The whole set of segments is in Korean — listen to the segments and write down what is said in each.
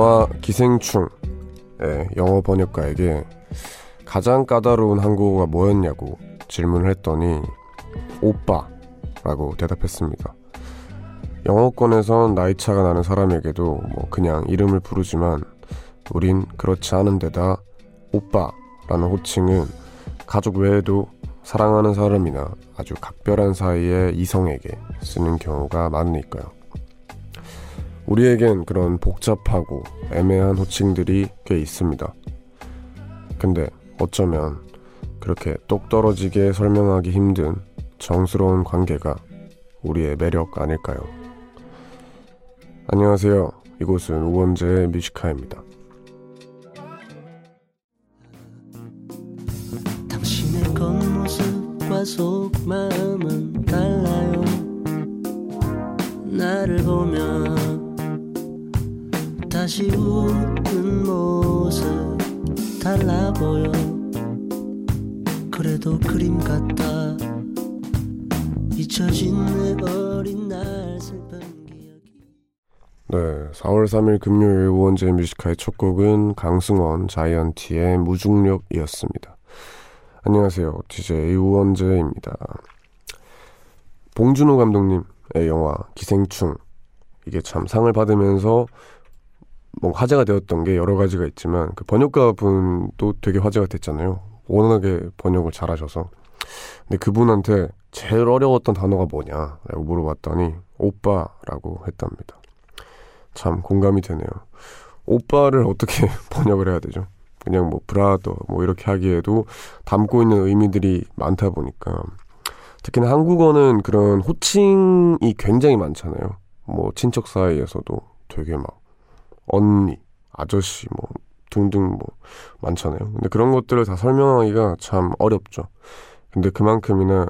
영화 기생충의 영어 번역가에게 가장 까다로운 한국어가 뭐였냐고 질문을 했더니 오빠라고 대답했습니다. 영어권에선 나이 차가 나는 사람에게도 뭐 그냥 이름을 부르지만 우린 그렇지 않은 데다 오빠라는 호칭은 가족 외에도 사랑하는 사람이나 아주 각별한 사이의 이성에게 쓰는 경우가 많으니까요. 우리에겐 그런 복잡하고 애매한 호칭들이 꽤 있습니다. 근데 어쩌면 그렇게 똑 떨어지게 설명하기 힘든 정스러운 관계가 우리의 매력 아닐까요? 안녕하세요. 이곳은 우원재의 뮤지카입니다. 당신의 겉모습과 속마음은 다시 웃는 모습 달라 보여 그래도 그림 같다 잊혀진 내 어린 날 슬픈 기억이 네, 4월 3일 금요일 우원재 Music High 첫 곡은 강승원 자이언티의 무중력이었습니다. 안녕하세요. DJ 우원재입니다. 봉준호 감독님의 영화 기생충 이게 참 상을 받으면서 뭐 화제가 되었던 게 여러 가지가 있지만 그 번역가 분도 되게 화제가 됐잖아요. 워낙에 번역을 잘하셔서. 근데 그분한테 제일 어려웠던 단어가 뭐냐라고 물어봤더니 오빠라고 했답니다. 참 공감이 되네요. 오빠를 어떻게 번역을 해야 되죠? 그냥 뭐 브라더 뭐 이렇게 하기에도 담고 있는 의미들이 많다 보니까 특히나 한국어는 그런 호칭이 굉장히 많잖아요. 뭐 친척 사이에서도 되게 막 언니, 아저씨 뭐 등등 뭐 많잖아요. 근데 그런 것들을 다 설명하기가 참 어렵죠. 근데 그만큼이나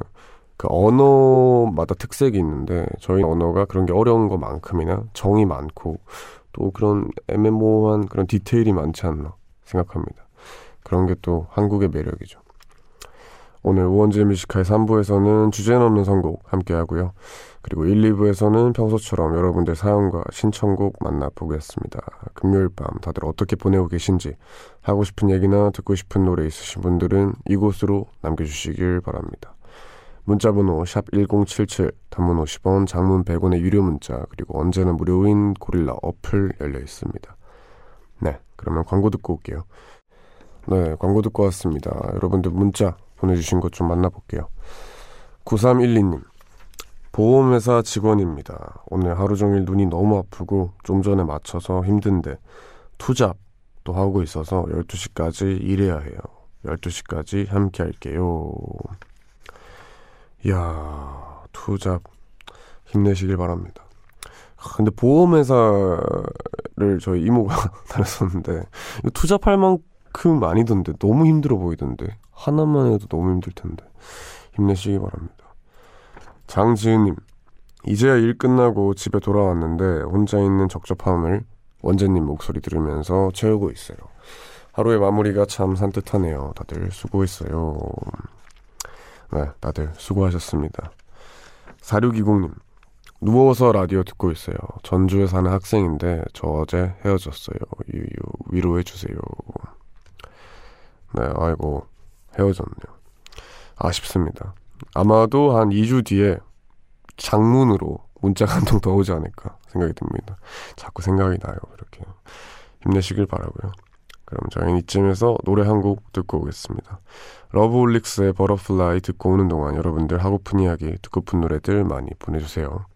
그 언어마다 특색이 있는데 저희 언어가 그런 게 어려운 것만큼이나 정이 많고 또 그런 애매모호한 그런 디테일이 많지 않나 생각합니다. 그런 게 또 한국의 매력이죠. 오늘 우원재 Music High 3부에서는 주제넘는 선곡 함께 하고요. 그리고 1, 2부에서는 평소처럼 여러분들 사연과 신청곡 만나보겠습니다. 금요일 밤 다들 어떻게 보내고 계신지 하고 싶은 얘기나 듣고 싶은 노래 있으신 분들은 이곳으로 남겨주시길 바랍니다. 문자번호 샵 1077, 단문 50원, 장문 100원의 유료 문자, 그리고 언제나 무료인 고릴라 어플 열려 있습니다. 네, 그러면 광고 듣고 올게요. 네, 광고 듣고 왔습니다. 여러분들 문자 보내주신 것 좀 만나볼게요. 9312님. 보험회사 직원입니다. 오늘 하루 종일 눈이 너무 아프고 좀 전에 맞춰서 힘든데 투잡도 하고 있어서 12시까지 일해야 해요. 12시까지 함께 할게요. 이야, 투잡 힘내시길 바랍니다. 근데 보험회사를 저희 이모가 다녔었는데 투잡할 만큼 아니던데 너무 힘들어 보이던데 하나만 해도 너무 힘들 텐데 힘내시기 바랍니다. 장지은님 이제야 일 끝나고 집에 돌아왔는데 혼자 있는 적적함을 원재님 목소리 들으면서 채우고 있어요. 하루의 마무리가 참 산뜻하네요. 다들 수고했어요. 네, 다들 수고하셨습니다. 4620님 누워서 라디오 듣고 있어요. 전주에 사는 학생인데 저 어제 헤어졌어요. 유유 위로해 주세요. 네, 아이고 헤어졌네요. 아쉽습니다. 아마도 한 2주 뒤에 장문으로 문자가 한 통 더 오지 않을까 생각이 듭니다. 자꾸 생각이 나요. 이렇게 힘내시길 바라고요. 그럼 저희는 이쯤에서 노래 한 곡 듣고 오겠습니다. 러브홀릭스의 Butterfly 듣고 오는 동안 여러분들 하고픈 이야기, 듣고픈 노래들 많이 보내주세요.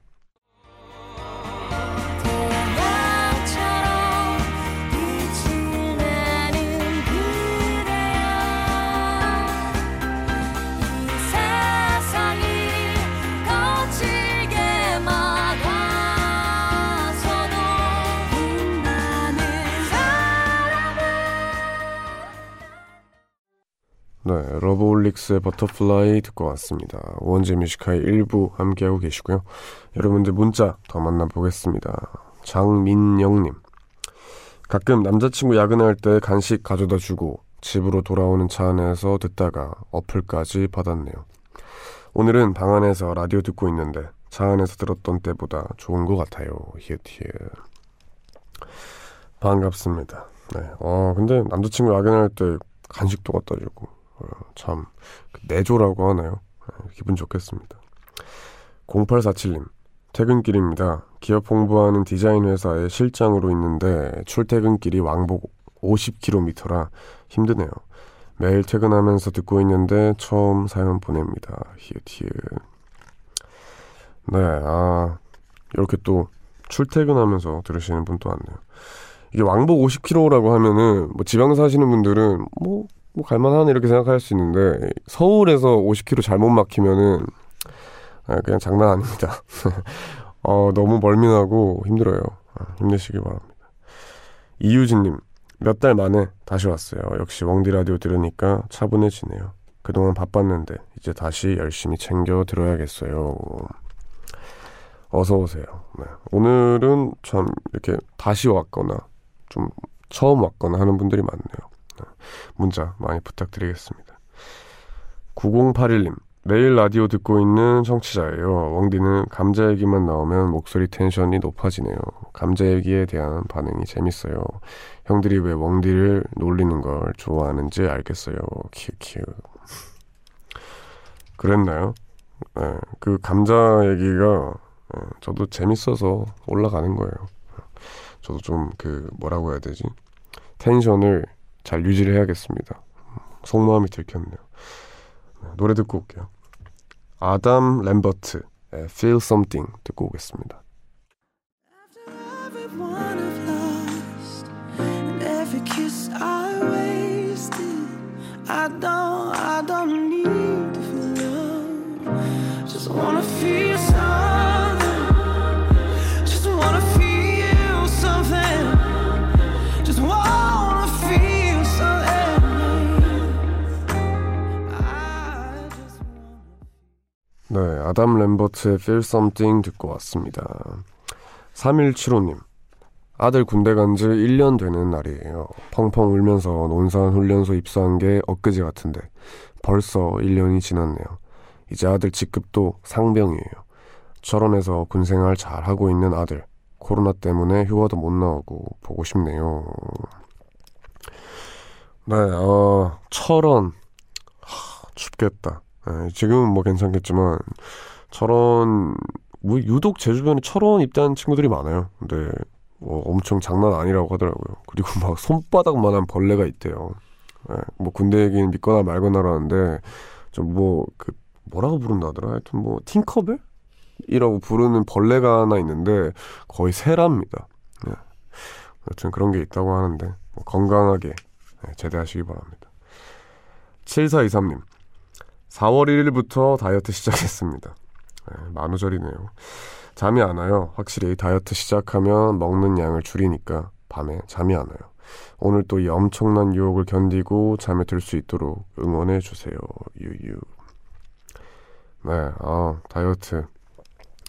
네, 러브홀릭스의 Butterfly 듣고 왔습니다. 우원재 Music High 1부 함께하고 계시고요. 여러분들 문자 더 만나보겠습니다. 장민영님. 가끔 남자친구 야근할 때 간식 가져다 주고 집으로 돌아오는 차 안에서 듣다가 어플까지 받았네요. 오늘은 방 안에서 라디오 듣고 있는데 차 안에서 들었던 때보다 좋은 것 같아요. 히읗 히읗. 반갑습니다. 네. 어, 근데 남자친구 야근할 때 간식도 갖다 주고, 어, 참, 그 내조라고 하나요? 네, 기분 좋겠습니다. 0847님, 퇴근길입니다. 기업 홍보하는 디자인 회사의 실장으로 있는데 출퇴근길이 왕복 50km라 힘드네요. 매일 퇴근하면서 듣고 있는데 처음 사연 보냅니다. 히읗 히읗. 네, 아, 이렇게 또 출퇴근하면서 들으시는 분도 많네요. 이게 왕복 50km라고 하면은 뭐 지방 사시는 분들은 뭐, 뭐 갈만하네 이렇게 생각할 수 있는데 서울에서 50km 잘못 막히면은 아, 그냥 장난 아닙니다. 어, 너무 멀미나고 힘들어요. 아, 힘내시기 바랍니다. 이유진님, 몇 달 만에 다시 왔어요. 역시 웡디 라디오 들으니까 차분해지네요. 그동안 바빴는데 이제 다시 열심히 챙겨 들어야겠어요. 어서 오세요. 네. 오늘은 참 이렇게 다시 왔거나 좀 처음 왔거나 하는 분들이 많네요. 네. 문자 많이 부탁드리겠습니다. 9081님 매일 라디오 듣고 있는 청취자예요. 웡디는 감자 얘기만 나오면 목소리 텐션이 높아지네요. 감자 얘기에 대한 반응이 재밌어요. 형들이 왜 웡디를 놀리는 걸 좋아하는지 알겠어요. 키키우. 그랬나요? 네, 그 감자 얘기가 네, 저도 재밌어서 올라가는 거예요. 저도 좀 그 뭐라고 해야 되지? 텐션을 잘 유지를 해야겠습니다. 속마음이 들켰네요. 네, 노래 듣고 올게요. 아담 램버트 Feel Something 듣고 오겠습니다. I don't, I don't need to feel love. Just wanna feel 네, 아담 램버트의 Feel Something 듣고 왔습니다. 3175님, 아들 군대 간 지 1년 되는 날이에요. 펑펑 울면서 논산 훈련소 입사한 게 엊그제 같은데 벌써 1년이 지났네요. 이제 아들 직급도 상병이에요. 철원에서 군 생활 잘 하고 있는 아들. 코로나 때문에 휴가도 못 나오고 보고 싶네요. 네, 어, 철원. 하, 춥겠다. 네, 지금은 뭐 괜찮겠지만 철원 뭐 유독 제 주변에 철원 입대한 친구들이 많아요. 근데 뭐 엄청 장난 아니라고 하더라고요. 그리고 막 손바닥만한 벌레가 있대요. 예, 뭐 군대 얘기는 믿거나 말거나라는데 좀 뭐 그 뭐라고 부른다 하더라. 하여튼 뭐 팅커벨? 이라고 부르는 벌레가 하나 있는데 거의 새랍니다. 예. 여튼 그런 게 있다고 하는데 뭐 건강하게 예, 제대하시기 바랍니다. 7423님 4월 1일부터 다이어트 시작했습니다. 네, 만우절이네요. 잠이 안 와요. 확실히 다이어트 시작하면 먹는 양을 줄이니까 밤에 잠이 안 와요. 오늘 또 이 엄청난 유혹을 견디고 잠에 들 수 있도록 응원해 주세요. 유유. 네, 아 다이어트.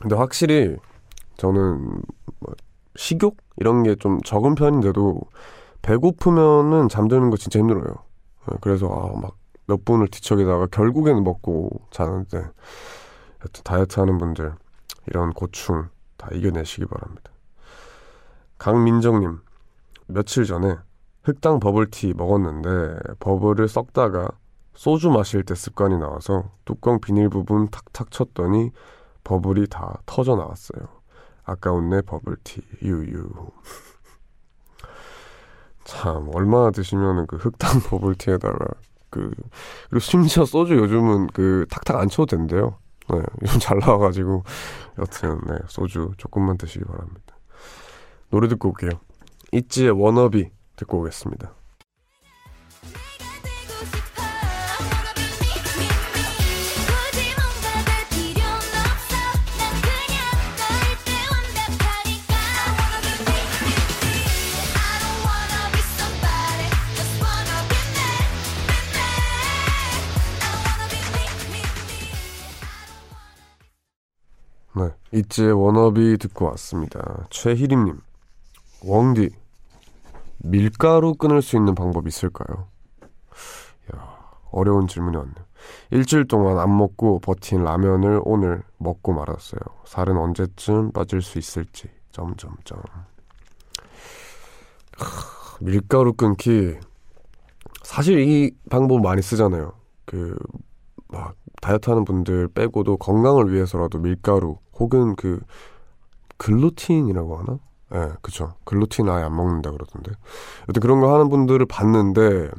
근데 확실히 저는 뭐 식욕 이런 게 좀 적은 편인데도 배고프면은 잠드는 거 진짜 힘들어요. 네, 그래서 아, 막 몇 분을 뒤척이다가 결국에는 먹고 자는데 여튼 다이어트 하는 분들 이런 고충 다 이겨내시기 바랍니다. 강민정님 며칠 전에 흑당 버블티 먹었는데 버블을 섞다가 소주 마실 때 습관이 나와서 뚜껑 비닐 부분 탁탁 쳤더니 버블이 다 터져 나왔어요. 아까운 내 버블티 유유. 참 얼마나 드시면은 그 흑당 버블티에다가 그 그리고 심지어 소주 요즘은 그 탁탁 안 쳐도 된대요. 네, 요즘 잘 나와가지고 여튼 네, 소주 조금만 드시기 바랍니다. 노래 듣고 올게요. 있지의 워너비 듣고 오겠습니다. 있지의 워너비 듣고 왔습니다. 최희림님, 웡디 밀가루 끊을 수 있는 방법 있을까요? 야, 어려운 질문이 왔네요. 일주일 동안 안 먹고 버틴 라면을 오늘 먹고 말았어요. 살은 언제쯤 빠질 수 있을지 점점점. 밀가루 끊기 사실 이 방법 많이 쓰잖아요. 그 막 다이어트 하는 분들 빼고도 건강을 위해서라도 밀가루 혹은 그 글루틴이라고 하나? 예, 네, 그쵸. 글루틴 아예 안 먹는다 그러던데. 여튼 그런 거 하는 분들을 봤는데,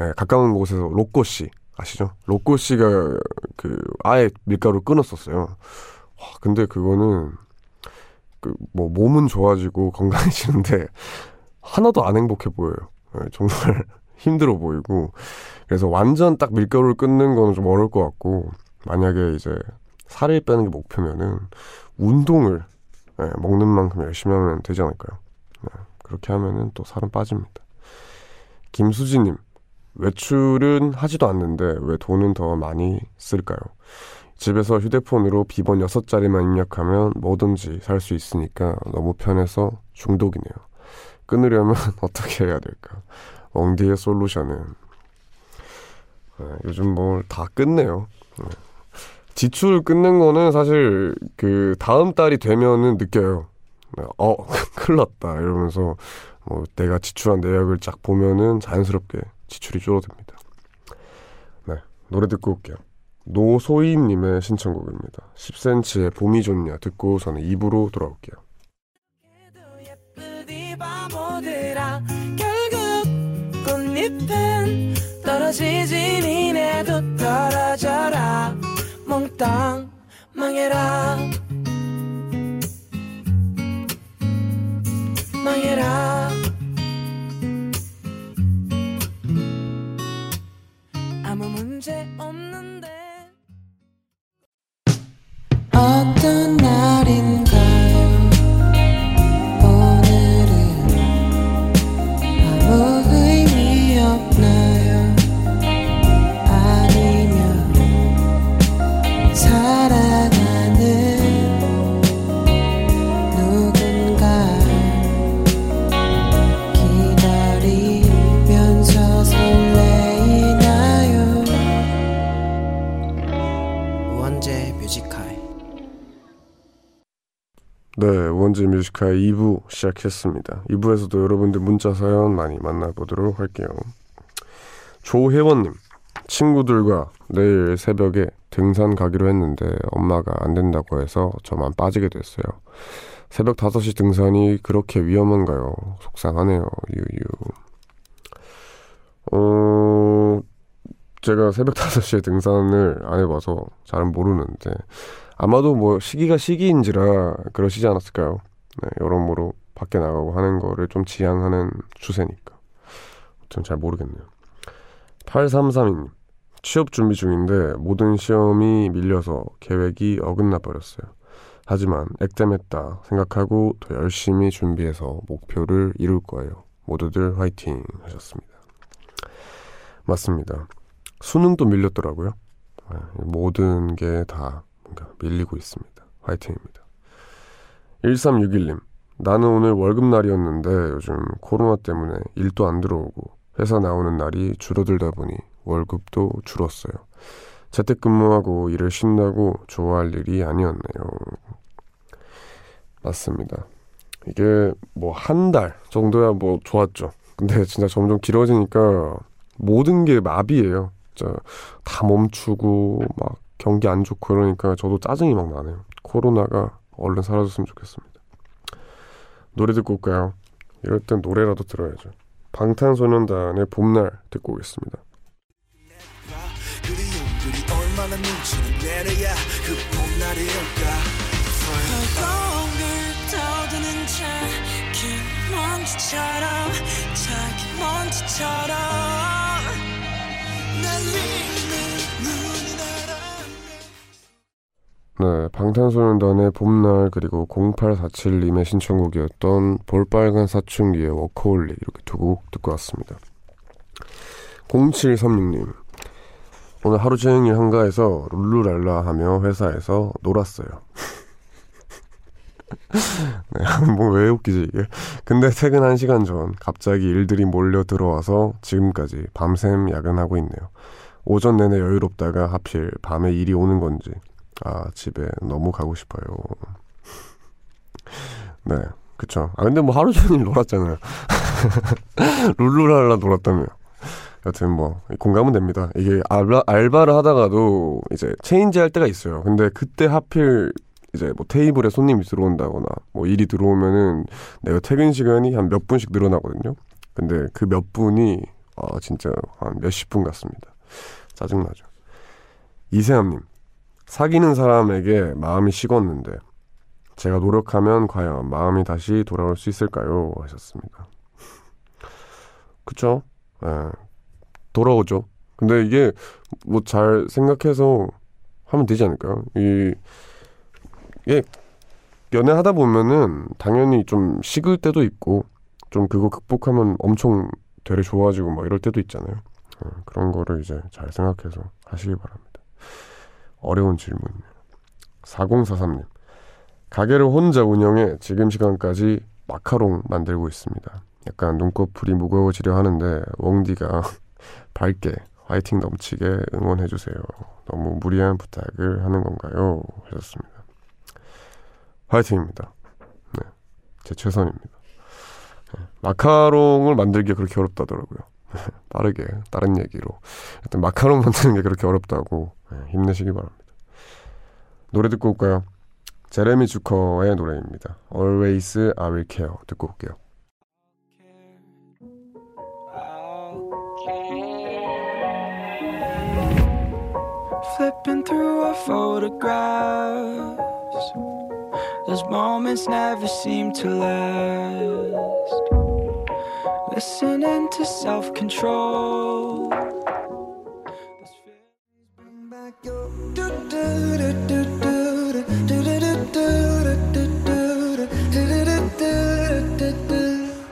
예, 가까운 곳에서 로꼬 씨 아시죠? 로꼬 씨가 그 아예 밀가루 끊었었어요. 와, 근데 그거는 그 뭐 몸은 좋아지고 건강해지는데 하나도 안 행복해 보여요. 예, 정말 힘들어 보이고 그래서 완전 딱 밀가루를 끊는 거는 좀 어려울 것 같고 만약에 이제 살을 빼는 게 목표면은 운동을 예, 먹는 만큼 열심히 하면 되지 않을까요? 네, 그렇게 하면은 또 살은 빠집니다. 김수지님 외출은 하지도 않는데 왜 돈은 더 많이 쓸까요? 집에서 휴대폰으로 비번 6자리만 입력하면 뭐든지 살 수 있으니까 너무 편해서 중독이네요. 끊으려면 어떻게 해야 될까? 엉디의 솔루션은 네, 요즘 뭘 다 끊네요. 네. 지출 끊는 거는 사실 그 다음 달이 되면은 느껴요. 네, 어, 큰일 났다. 이러면서 뭐 내가 지출한 내역을 쫙 보면은 자연스럽게 지출이 줄어듭니다. 네, 노래 듣고 올게요. 노소희님의 신청곡입니다. 10cm의 봄이 좋냐 듣고 저는 2부로 돌아올게요. 결국 꽃잎은 떨어지지 니네도 떨어져라 몽땅 망해라. 망해라. 아무 문제 없는데. 어떤 우원재 Music High 네, 우원재 Music High 2부 시작했습니다. 2부에서도 여러분들 문자 사연 많이 만나보도록 할게요. 조혜원님, 친구들과 내일 새벽에 등산 가기로 했는데 엄마가 안 된다고 해서 저만 빠지게 됐어요. 새벽 5시 등산이 그렇게 위험한가요? 속상하네요. 유유. 어, 제가 새벽 5시에 등산을 안 해봐서 잘은 모르는데 아마도 뭐 시기가 시기인지라 그러시지 않았을까요? 네, 여러모로 밖에 나가고 하는 거를 좀 지향하는 추세니까. 아무튼 잘 모르겠네요. 8332님. 취업 준비 중인데 모든 시험이 밀려서 계획이 어긋나 버렸어요. 하지만 액땜했다 생각하고 더 열심히 준비해서 목표를 이룰 거예요. 모두들 화이팅 하셨습니다. 맞습니다. 수능도 밀렸더라고요. 네, 모든 게 다 뭔가 밀리고 있습니다. 화이팅입니다. 1361님. 나는 오늘 월급날이었는데 요즘 코로나 때문에 일도 안 들어오고 회사 나오는 날이 줄어들다 보니 월급도 줄었어요. 재택근무하고 일을 쉰다고 좋아할 일이 아니었네요. 맞습니다. 이게 뭐 한 달 정도야 뭐 좋았죠. 근데 진짜 점점 길어지니까 모든 게 마비예요. 진짜 다 멈추고 막 경기 안 좋고 그러니까 저도 짜증이 막 나네요. 코로나가 얼른 사라졌으면 좋겠습니다. 노래 듣고 올까요? 이럴 땐 노래라도 들어야죠. 방탄소년단의 봄날 듣고 오겠습니다. 내려야 그 자긴 먼지처럼 자기 네, 방탄소년단의 봄날 그리고 0847님의 신청곡이었던 볼빨간 사춘기의 워커홀리 이렇게 두 곡 듣고 왔습니다. 0736님 오늘 하루 종일 한가해서 룰루랄라 하며 회사에서 놀았어요. 네, 뭐왜 웃기지 이게? 근데 퇴근 1시간 전 갑자기 일들이 몰려 들어와서 지금까지 밤샘 야근하고 있네요. 오전 내내 여유롭다가 하필 밤에 일이 오는 건지 아 집에 너무 가고 싶어요. 네, 그쵸. 아 근데 뭐 하루 종일 놀았잖아요. 룰루랄라 놀았다며. 여튼 뭐 공감은 됩니다. 이게 알바, 알바를 하다가도 이제 체인지 할 때가 있어요. 근데 그때 하필 이제 뭐 테이블에 손님이 들어온다거나 뭐 일이 들어오면은 내가 퇴근 시간이 한 몇 분씩 늘어나거든요. 근데 그 몇 분이 아 진짜 한 몇십 분 같습니다. 짜증나죠. 이세암님 사귀는 사람에게 마음이 식었는데 제가 노력하면 과연 마음이 다시 돌아올 수 있을까요? 하셨습니다. 그쵸? 예. 돌아오죠. 근데 이게 뭐 잘 생각해서 하면 되지 않을까요? 이, 이게 연애하다 보면은 당연히 좀 식을 때도 있고 좀 그거 극복하면 엄청 되레 좋아지고 막 이럴 때도 있잖아요. 어, 그런 거를 이제 잘 생각해서 하시기 바랍니다. 어려운 질문이네요. 4043님. 가게를 혼자 운영해 지금 시간까지 마카롱 만들고 있습니다. 약간 눈꺼풀이 무거워지려 하는데 웡디가 밝게 화이팅 넘치게 응원해주세요. 너무 무리한 부탁을 하는 건가요? 하셨습니다. 화이팅입니다. 네, 제 최선입니다. 네, 마카롱을 만들기 그렇게 어렵다더라고요. 빠르게 다른 얘기로 일단 마카롱 만드는 게 그렇게 어렵다고 네, 힘내시기 바랍니다. 노래 듣고 올까요? 제레미 주커의 노래입니다. Always I Will Care 듣고 올게요. Flipping through our photographs. Those moments never seem to last. Listening to self control.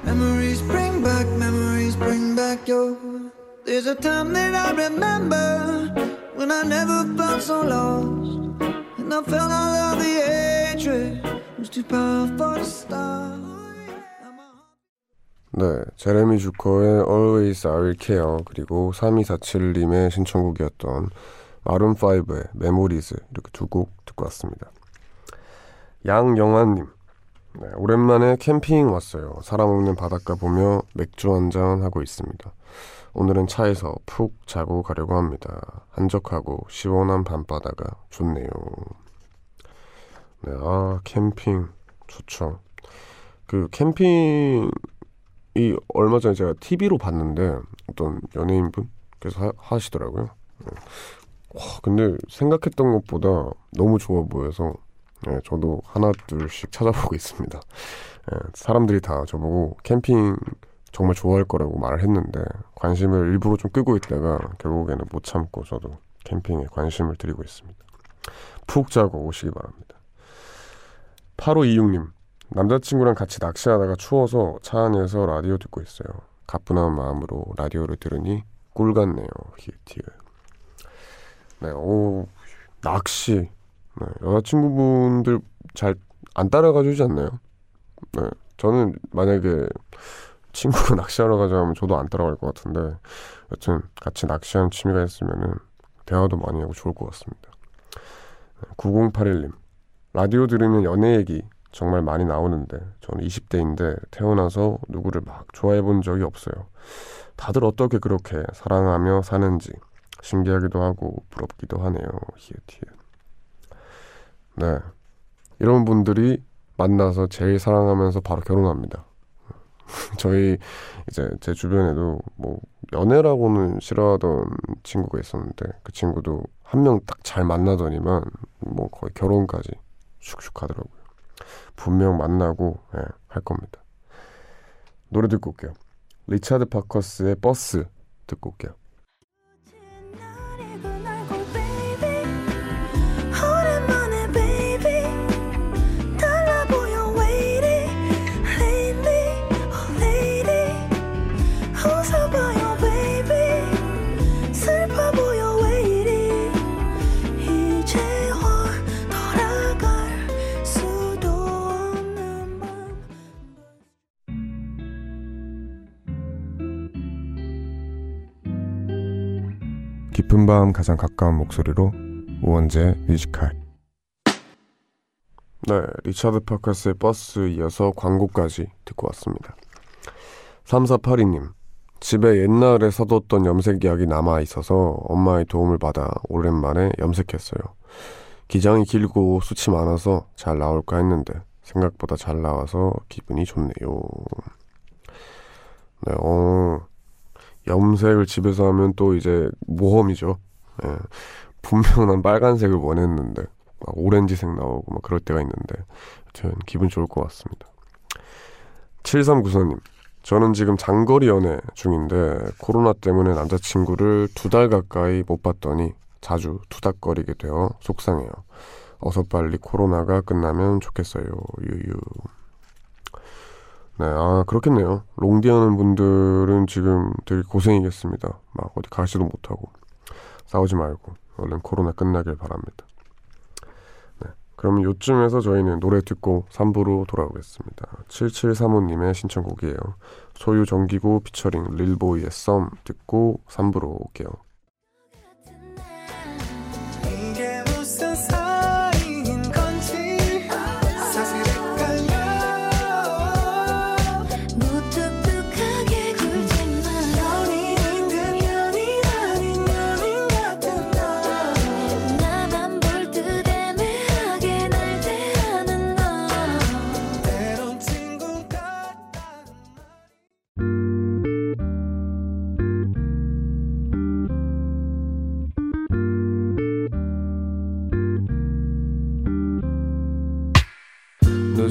Memories bring back, memories bring back your. There's a time that I remember when I never felt so lost. And I felt all of the hatred 네, 제레미 주커의 Always I Will Care 그리고 3247님의 신청곡이었던 마룬5의 Memories 이렇게 두 곡 듣고 왔습니다. 양영환님 네, 오랜만에 캠핑 왔어요. 사람 없는 바닷가 보며 맥주 한 잔 하고 있습니다. 오늘은 차에서 푹 자고 가려고 합니다. 한적하고 시원한 밤바다가 좋네요. 네, 아 캠핑 좋죠. 그 캠핑 이 얼마 전에 제가 TV로 봤는데 어떤 연예인분께서 하, 하시더라고요. 네. 와, 근데 생각했던 것보다 너무 좋아 보여서 네, 저도 하나 둘씩 찾아보고 있습니다. 네, 사람들이 다 저보고 캠핑 정말 좋아할 거라고 말을 했는데 관심을 일부러 좀 끄고 있다가 결국에는 못 참고 저도 캠핑에 관심을 드리고 있습니다. 푹 자고 오시기 바랍니다. 8526님 남자친구랑 같이 낚시하다가 추워서 차 안에서 라디오 듣고 있어요. 가뿐한 마음으로 라디오를 들으니 꿀 같네요. 히읗히읗. 네, 오, 낚시. 네, 여자친구분들 잘 안 따라가 주지 않나요? 네, 저는 만약에 친구가 낚시하러 가자 하면 저도 안 따라갈 것 같은데 여튼 같이 낚시하는 취미가 있으면은 대화도 많이 하고 좋을 것 같습니다. 9081님 라디오 들으면 연애 얘기 정말 많이 나오는데 저는 20대인데 태어나서 누구를 막 좋아해 본 적이 없어요. 다들 어떻게 그렇게 사랑하며 사는지 신기하기도 하고 부럽기도 하네요. 히읗히읗. 네. 이런 분들이 만나서 제일 사랑하면서 바로 결혼합니다. 저희 이제 제 주변에도 뭐 연애라고는 싫어하던 친구가 있었는데 그 친구도 한 명 딱 잘 만나더니만 뭐 거의 결혼까지 슉슉 하더라고요. 분명 만나고 예, 할 겁니다. 노래 듣고 올게요. 리차드 파커스의 버스 듣고 올게요. 깊은 밤 가장 가까운 목소리로 우원재 Music High 네, 리차드 파커스의 버스 이어서 광고까지 듣고 왔습니다. 3482님, 집에 옛날에 사뒀던 염색 약이 남아 있어서 엄마의 도움을 받아 오랜만에 염색했어요. 기장이 길고 숱이 많아서 잘 나올까 했는데 생각보다 잘 나와서 기분이 좋네요. 네, 어, 염색을 집에서 하면 또 이제 모험이죠. 예, 분명 난 빨간색을 원했는데 막 오렌지색 나오고 막 그럴 때가 있는데 여튼 기분 좋을 것 같습니다. 7394님 저는 지금 장거리 연애 중인데 코로나 때문에 남자친구를 두 달 가까이 못 봤더니 자주 투닥거리게 되어 속상해요. 어서 빨리 코로나가 끝나면 좋겠어요. 유유. 네, 아 그렇겠네요. 롱디 하는 분들은 지금 되게 고생이겠습니다. 막 어디 가지도 못하고 싸우지 말고 얼른 코로나 끝나길 바랍니다. 네, 그러면 요쯤에서 저희는 노래 듣고 3부로 돌아오겠습니다. 7735님의 신청곡이에요. 소유 정기고 피처링 릴보이의 썸 듣고 3부로 올게요.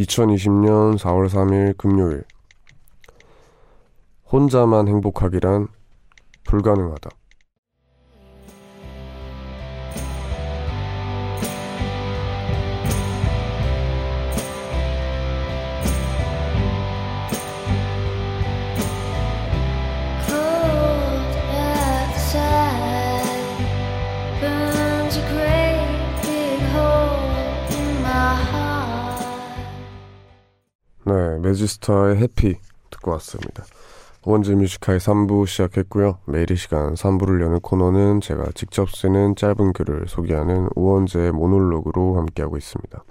2020년 4월 3일 금요일 혼자만 행복하기란 불가능하다. 네, 매지스타의 Happy 듣고 왔습니다. 우원재 Music High 3부 시작했고요. 매일 이 시간 3부를 여는 코너는 제가 직접 쓰는 짧은 글을 소개하는 우원재의 모놀로그로 함께하고 있습니다.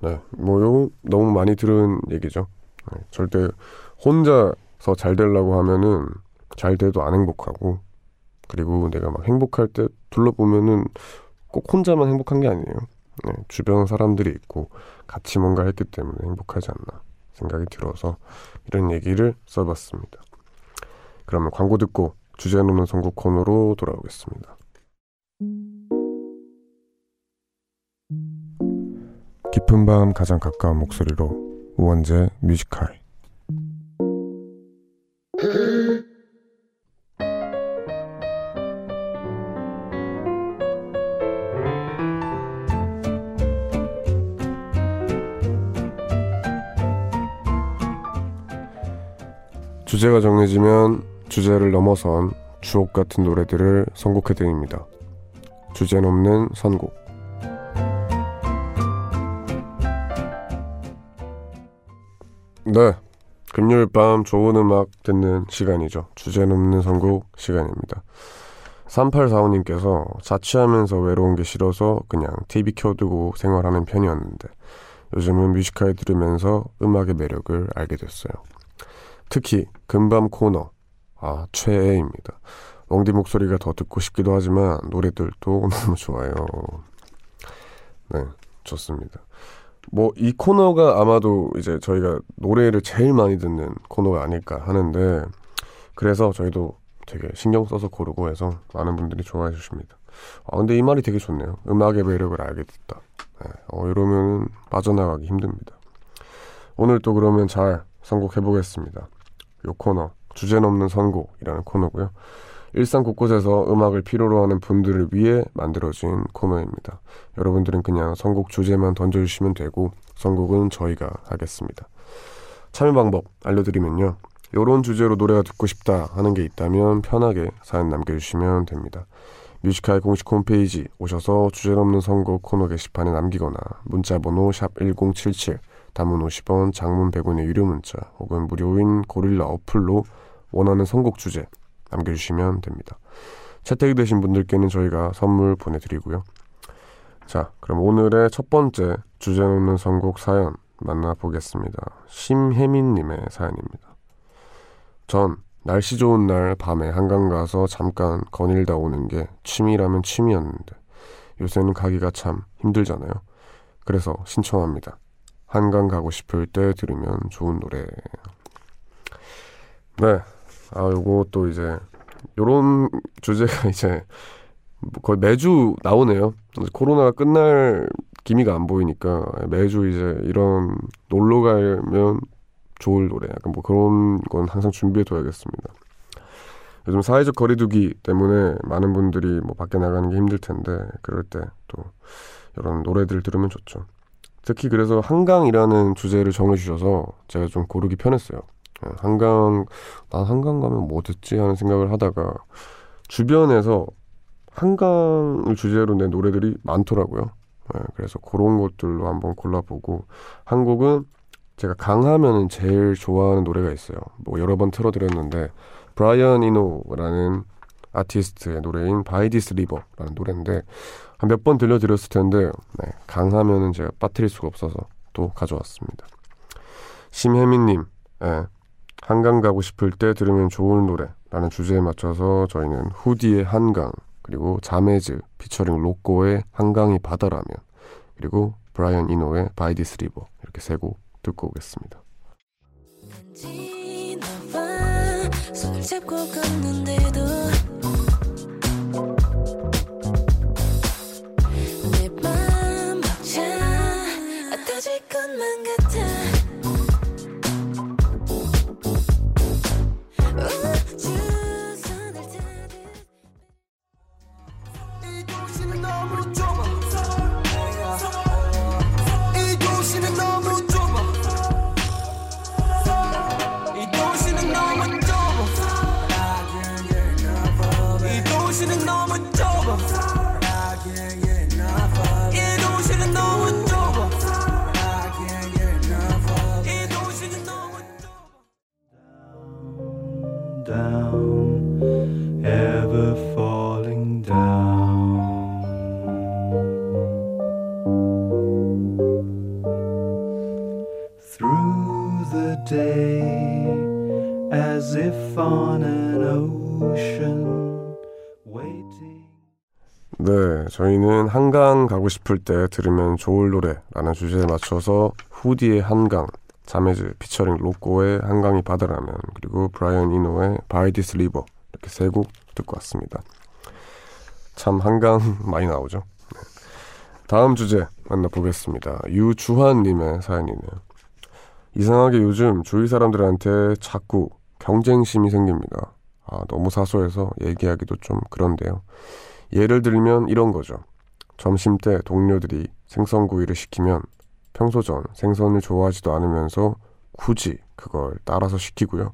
네, 뭐, 요, 너무 많이 들은 얘기죠. 네, 절대 혼자서 잘 되려고 하면은 잘 돼도 안 행복하고, 그리고 내가 막 행복할 때 둘러보면은 꼭 혼자만 행복한 게 아니에요. 네, 주변 사람들이 있고, 같이 뭔가 했기 때문에 행복하지 않나 생각이 들어서 이런 얘기를 써봤습니다. 그러면 광고 듣고 주제 놓는 선곡 코너로 돌아오겠습니다. 깊은 밤 가장 가까운 목소리로 우원재 뮤지컬 주제가 정해지면 주제를 넘어선 주옥 같은 노래들을 선곡해 드립니다. 주제 넘는 선곡. 네. 금요일 밤 좋은 음악 듣는 시간이죠. 주제 넘는 선곡 시간입니다. 3845님께서 자취하면서 외로운 게 싫어서 그냥 TV 켜두고 생활하는 편이었는데 요즘은 뮤지컬 들으면서 음악의 매력을 알게 됐어요. 특히 금밤 코너 아 최애입니다. 웡디 목소리가 더 듣고 싶기도 하지만 노래들도 너무 좋아요. 네 좋습니다. 뭐 이 코너가 아마도 이제 저희가 노래를 제일 많이 듣는 코너가 아닐까 하는데 그래서 저희도 되게 신경 써서 고르고 해서 많은 분들이 좋아해 주십니다. 아 근데 이 말이 되게 좋네요. 음악의 매력을 알게 됐다. 네, 어 이러면 빠져나가기 힘듭니다. 오늘 또 그러면 잘 선곡해 보겠습니다. 요 코너 주제 넘는 선곡이라는 코너고요. 일상 곳곳에서 음악을 필요로 하는 분들을 위해 만들어진 코너입니다. 여러분들은 그냥 선곡 주제만 던져주시면 되고 선곡은 저희가 하겠습니다. 참여 방법 알려드리면요. 요런 주제로 노래가 듣고 싶다 하는 게 있다면 편하게 사연 남겨주시면 됩니다. Music High 공식 홈페이지 오셔서 주제넘는 선곡 코너 게시판에 남기거나 문자번호 샵 1077 단문 50원 장문 100원의 유료 문자 혹은 무료인 고릴라 어플로 원하는 선곡 주제 남겨주시면 됩니다. 채택이 되신 분들께는 저희가 선물 보내드리고요. 자, 그럼 오늘의 첫 번째 주제넘는 선곡 사연 만나보겠습니다. 심혜민님의 사연입니다. 전 날씨 좋은 날 밤에 한강 가서 잠깐 거닐다 오는 게 취미라면 취미였는데 요새는 가기가 참 힘들잖아요. 그래서 신청합니다. 한강 가고 싶을 때 들으면 좋은 노래. 네. 아, 요거 또 이제 요런 주제가 이제 뭐 거의 매주 나오네요. 코로나가 끝날 기미가 안 보이니까 매주 이제 이런 놀러 가면 좋을 노래 약간 뭐 그런 건 항상 준비해 둬야겠습니다. 요즘 사회적 거리두기 때문에 많은 분들이 뭐 밖에 나가는 게 힘들 텐데 그럴 때 또 이런 노래들 들으면 좋죠. 특히 그래서 한강이라는 주제를 정해주셔서 제가 좀 고르기 편했어요. 예, 한강, 난 한강 가면 뭐 듣지 하는 생각을 하다가 주변에서 한강을 주제로 낸 노래들이 많더라고요. 예, 그래서 그런 것들로 한번 골라보고 한 곡은 제가 강 하면은 제일 좋아하는 노래가 있어요. 뭐 여러 번 틀어드렸는데 브라이언 이노라는 아티스트의 노래인 By This River라는 노래인데 한 몇 번 들려드렸을 텐데 네, 강 하면은 제가 빠뜨릴 수가 없어서 또 가져왔습니다. 심혜민님, 예, 한강 가고 싶을 때 들으면 좋은 노래라는 주제에 맞춰서 저희는 후디의 한강 그리고 자매즈 피처링 로꼬의 한강이 바다라면 그리고 브라이언 이노의 By This River 이렇게 세 곡 듣고 오겠습니다. 손을 잡고 걷는데도 터질 것 저희는 한강 가고 싶을 때 들으면 좋을 노래라는 주제에 맞춰서 후디의 한강, 자매즈 피처링 로꼬의 한강이 바다라면 그리고 브라이언 이노의 By This River 이렇게 세 곡 듣고 왔습니다. 참 한강 많이 나오죠. 네. 다음 주제 만나보겠습니다. 유주환님의 사연이네요. 이상하게 요즘 주위 사람들한테 자꾸 경쟁심이 생깁니다. 아, 너무 사소해서 얘기하기도 좀 그런데요. 예를 들면 이런 거죠. 점심 때 동료들이 생선구이를 시키면 평소 전 생선을 좋아하지도 않으면서 굳이 그걸 따라서 시키고요.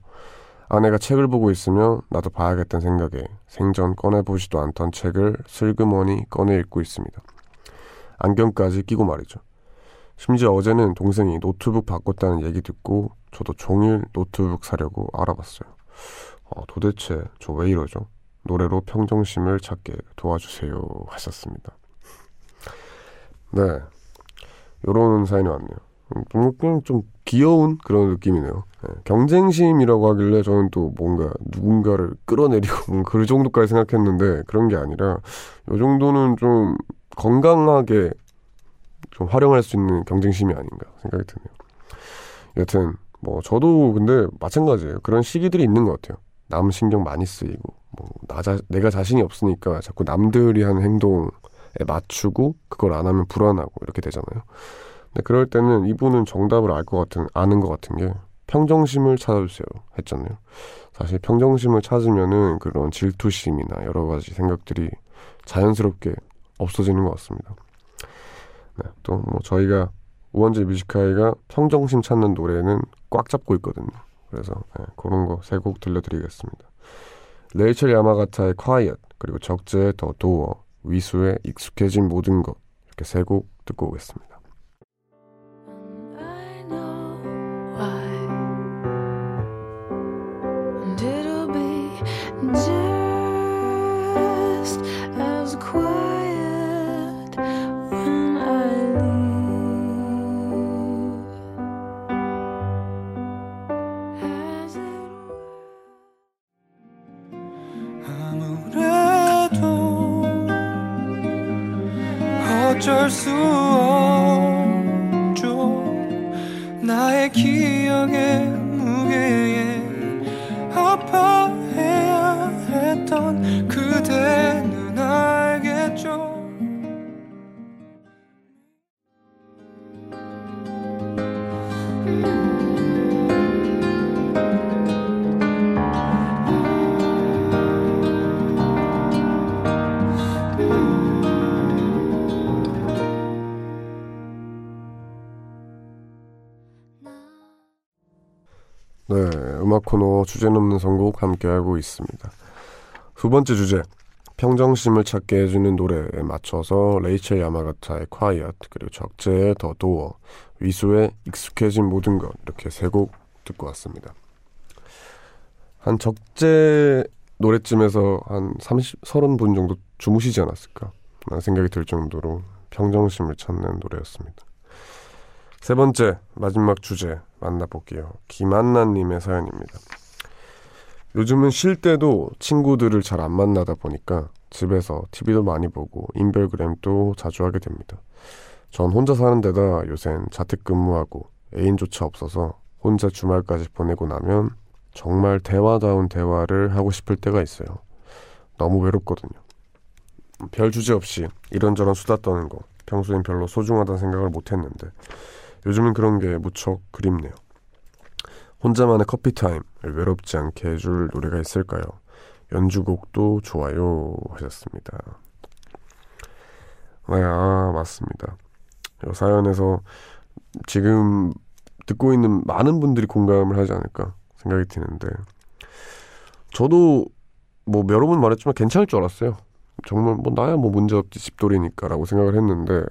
아내가 책을 보고 있으면 나도 봐야겠다는 생각에 생전 꺼내보지도 않던 책을 슬그머니 꺼내 읽고 있습니다. 안경까지 끼고 말이죠. 심지어 어제는 동생이 노트북 바꿨다는 얘기 듣고 저도 종일 노트북 사려고 알아봤어요. 어, 도대체 저 왜 이러죠? 노래로 평정심을 찾게 도와주세요 하셨습니다. 네, 요런 사연이 왔네요. 음, 좀- 그냥 좀 귀여운 그런 느낌이네요. 네, 경쟁심이라고 하길래 저는 또 뭔가 누군가를 끌어내리고 그 정도까지 생각했는데 그런 게 아니라 요 정도는 좀 건강하게 좀 활용할 수 있는 경쟁심이 아닌가 생각이 드네요. 여튼 뭐 저도 근데 마찬가지예요. 그런 시기들이 있는 것 같아요. 남 신경 많이 쓰이고 뭐 나 자, 내가 자신이 없으니까 자꾸 남들이 하는 행동에 맞추고 그걸 안 하면 불안하고 이렇게 되잖아요. 근데 그럴 때는 이분은 정답을 알 것 같은 아는 것 같은 게 평정심을 찾아주세요 했잖아요. 사실 평정심을 찾으면은 그런 질투심이나 여러 가지 생각들이 자연스럽게 없어지는 것 같습니다. 네, 또뭐 저희가 우원재 뮤지카이가 평정심 찾는 노래는 꽉 잡고 있거든요. 그래서 예, 그런 거 세 곡 들려드리겠습니다. 레이첼 야마가타의 Quiet 그리고 적재의 더 도어 위수의 익숙해진 모든 것 이렇게 세 곡 듣고 오겠습니다. 수 없죠. 나의 기억의 무게에 아파해야 했던 그대 음악 코너 주제 넘는 선곡 함께하고 있습니다. 두 번째 주제, 평정심을 찾게 해주는 노래에 맞춰서 레이첼 야마가타의 Quiet, 그리고 적재의 더 도어, 위수의 익숙해진 모든 것 이렇게 세 곡 듣고 왔습니다. 한 적재 노래쯤에서 한 30, 30분 정도 주무시지 않았을까 라는 생각이 들 정도로 평정심을 찾는 노래였습니다. 세 번째 마지막 주제 만나볼게요. 김한나님의 사연입니다. 요즘은 쉴 때도 친구들을 잘 안 만나다 보니까 집에서 TV도 많이 보고 인별그램도 자주 하게 됩니다. 전 혼자 사는 데다 요샌 자택근무하고 애인조차 없어서 혼자 주말까지 보내고 나면 정말 대화다운 대화를 하고 싶을 때가 있어요. 너무 외롭거든요. 별 주제 없이 이런저런 수다 떠는 거 평소엔 별로 소중하다는 생각을 못 했는데 요즘은 그런 게 무척 그립네요. 혼자만의 커피 타임 외롭지 않게 해줄 노래가 있을까요? 연주곡도 좋아요 하셨습니다. 네, 아, 맞습니다. 이 사연에서 지금 듣고 있는 많은 분들이 공감을 하지 않을까 생각이 드는데 저도 뭐 여러 번 말했지만 괜찮을 줄 알았어요. 정말 뭐 나야 뭐 문제없지 집돌이니까라고 생각을 했는데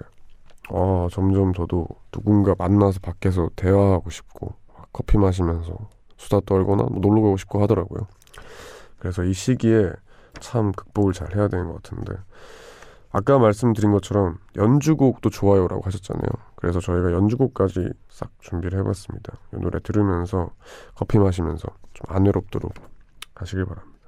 아 점점 저도 누군가 만나서 밖에서 대화하고 싶고 커피 마시면서 수다 떨거나 뭐 놀러 가고 싶고 하더라고요. 그래서 이 시기에 참 극복을 잘 해야 되는 것 같은데 아까 말씀드린 것처럼 연주곡도 좋아요라고 하셨잖아요. 그래서 저희가 연주곡까지 싹 준비를 해봤습니다. 이 노래 들으면서 커피 마시면서 좀 안 외롭도록 하시길 바랍니다.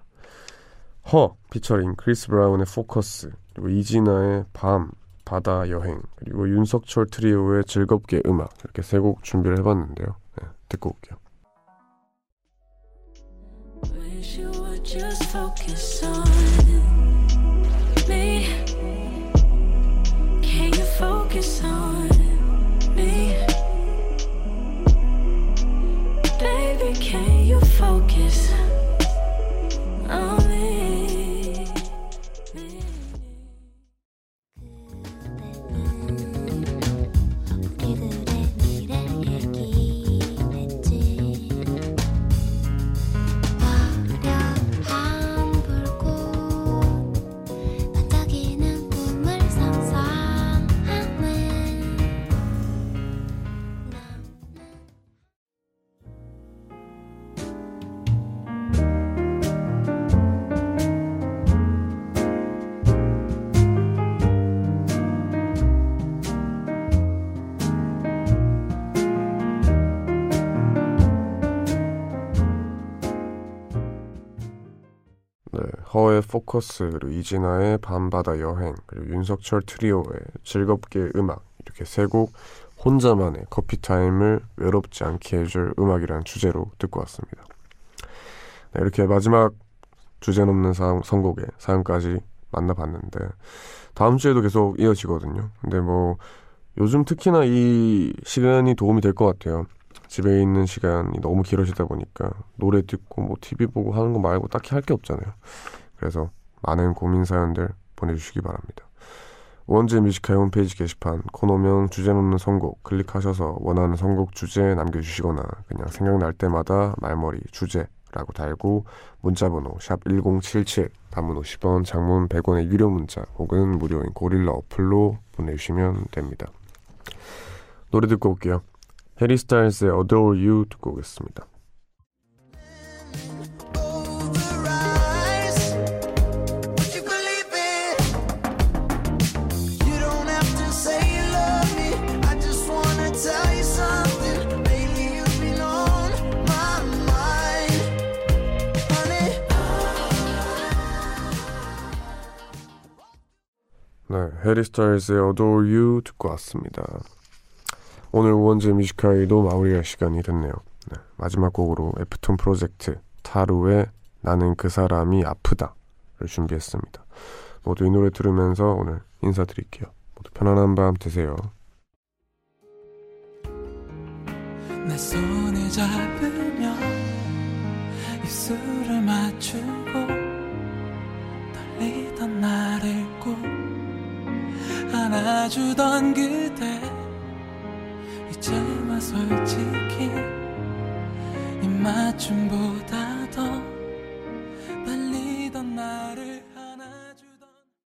허 피처링 크리스 브라운의 포커스 그리고 이진아의 밤 바다 여행 그리고 윤석철 트리오의 즐겁게 음악 이렇게 세 곡 준비를 해봤는데요. 네, 듣고 올게요. 허의 포커스 그리고 이진아의 밤바다 여행 그리고 윤석철 트리오의 즐겁게 음악 이렇게 세 곡 혼자만의 커피 타임을 외롭지 않게 해줄 음악이라는 주제로 듣고 왔습니다. 네, 이렇게 마지막 주제 넘는 사, 선곡의 사연까지 만나봤는데 다음 주에도 계속 이어지거든요. 근데 뭐 요즘 특히나 이 시간이 도움이 될 것 같아요. 집에 있는 시간이 너무 길어지다 보니까 노래 듣고 뭐 TV 보고 하는 거 말고 딱히 할 게 없잖아요. 그래서 많은 고민 사연들 보내주시기 바랍니다. 원재 Music High 홈페이지 게시판 코너명 주제넘는 선곡 클릭하셔서 원하는 선곡 주제 남겨주시거나 그냥 생각날 때마다 말머리 주제라고 달고 문자번호 샵 1077 단문 50원 장문 100원의 유료 문자 혹은 무료인 고릴라 어플로 보내주시면 됩니다. 노래 듣고 올게요. 해리 스타일스의 Adore You 듣고 오겠습니다. 해리 스타일스의 Adore You 듣고 왔습니다. 오늘 우원재 뮤지컬도 마무리할 시간이 됐네요. 네, 마지막 곡으로 애프톤 프로젝트 타루의 나는 그 사람이 아프다를 준비했습니다. 모두 이 노래 들으면서 오늘 인사드릴게요. 모두 편안한 밤 되세요. 내 손을 잡으며 입술을 안아주던 그대. 이제와 솔직히 입맞춤보다 더 빨리 던 나를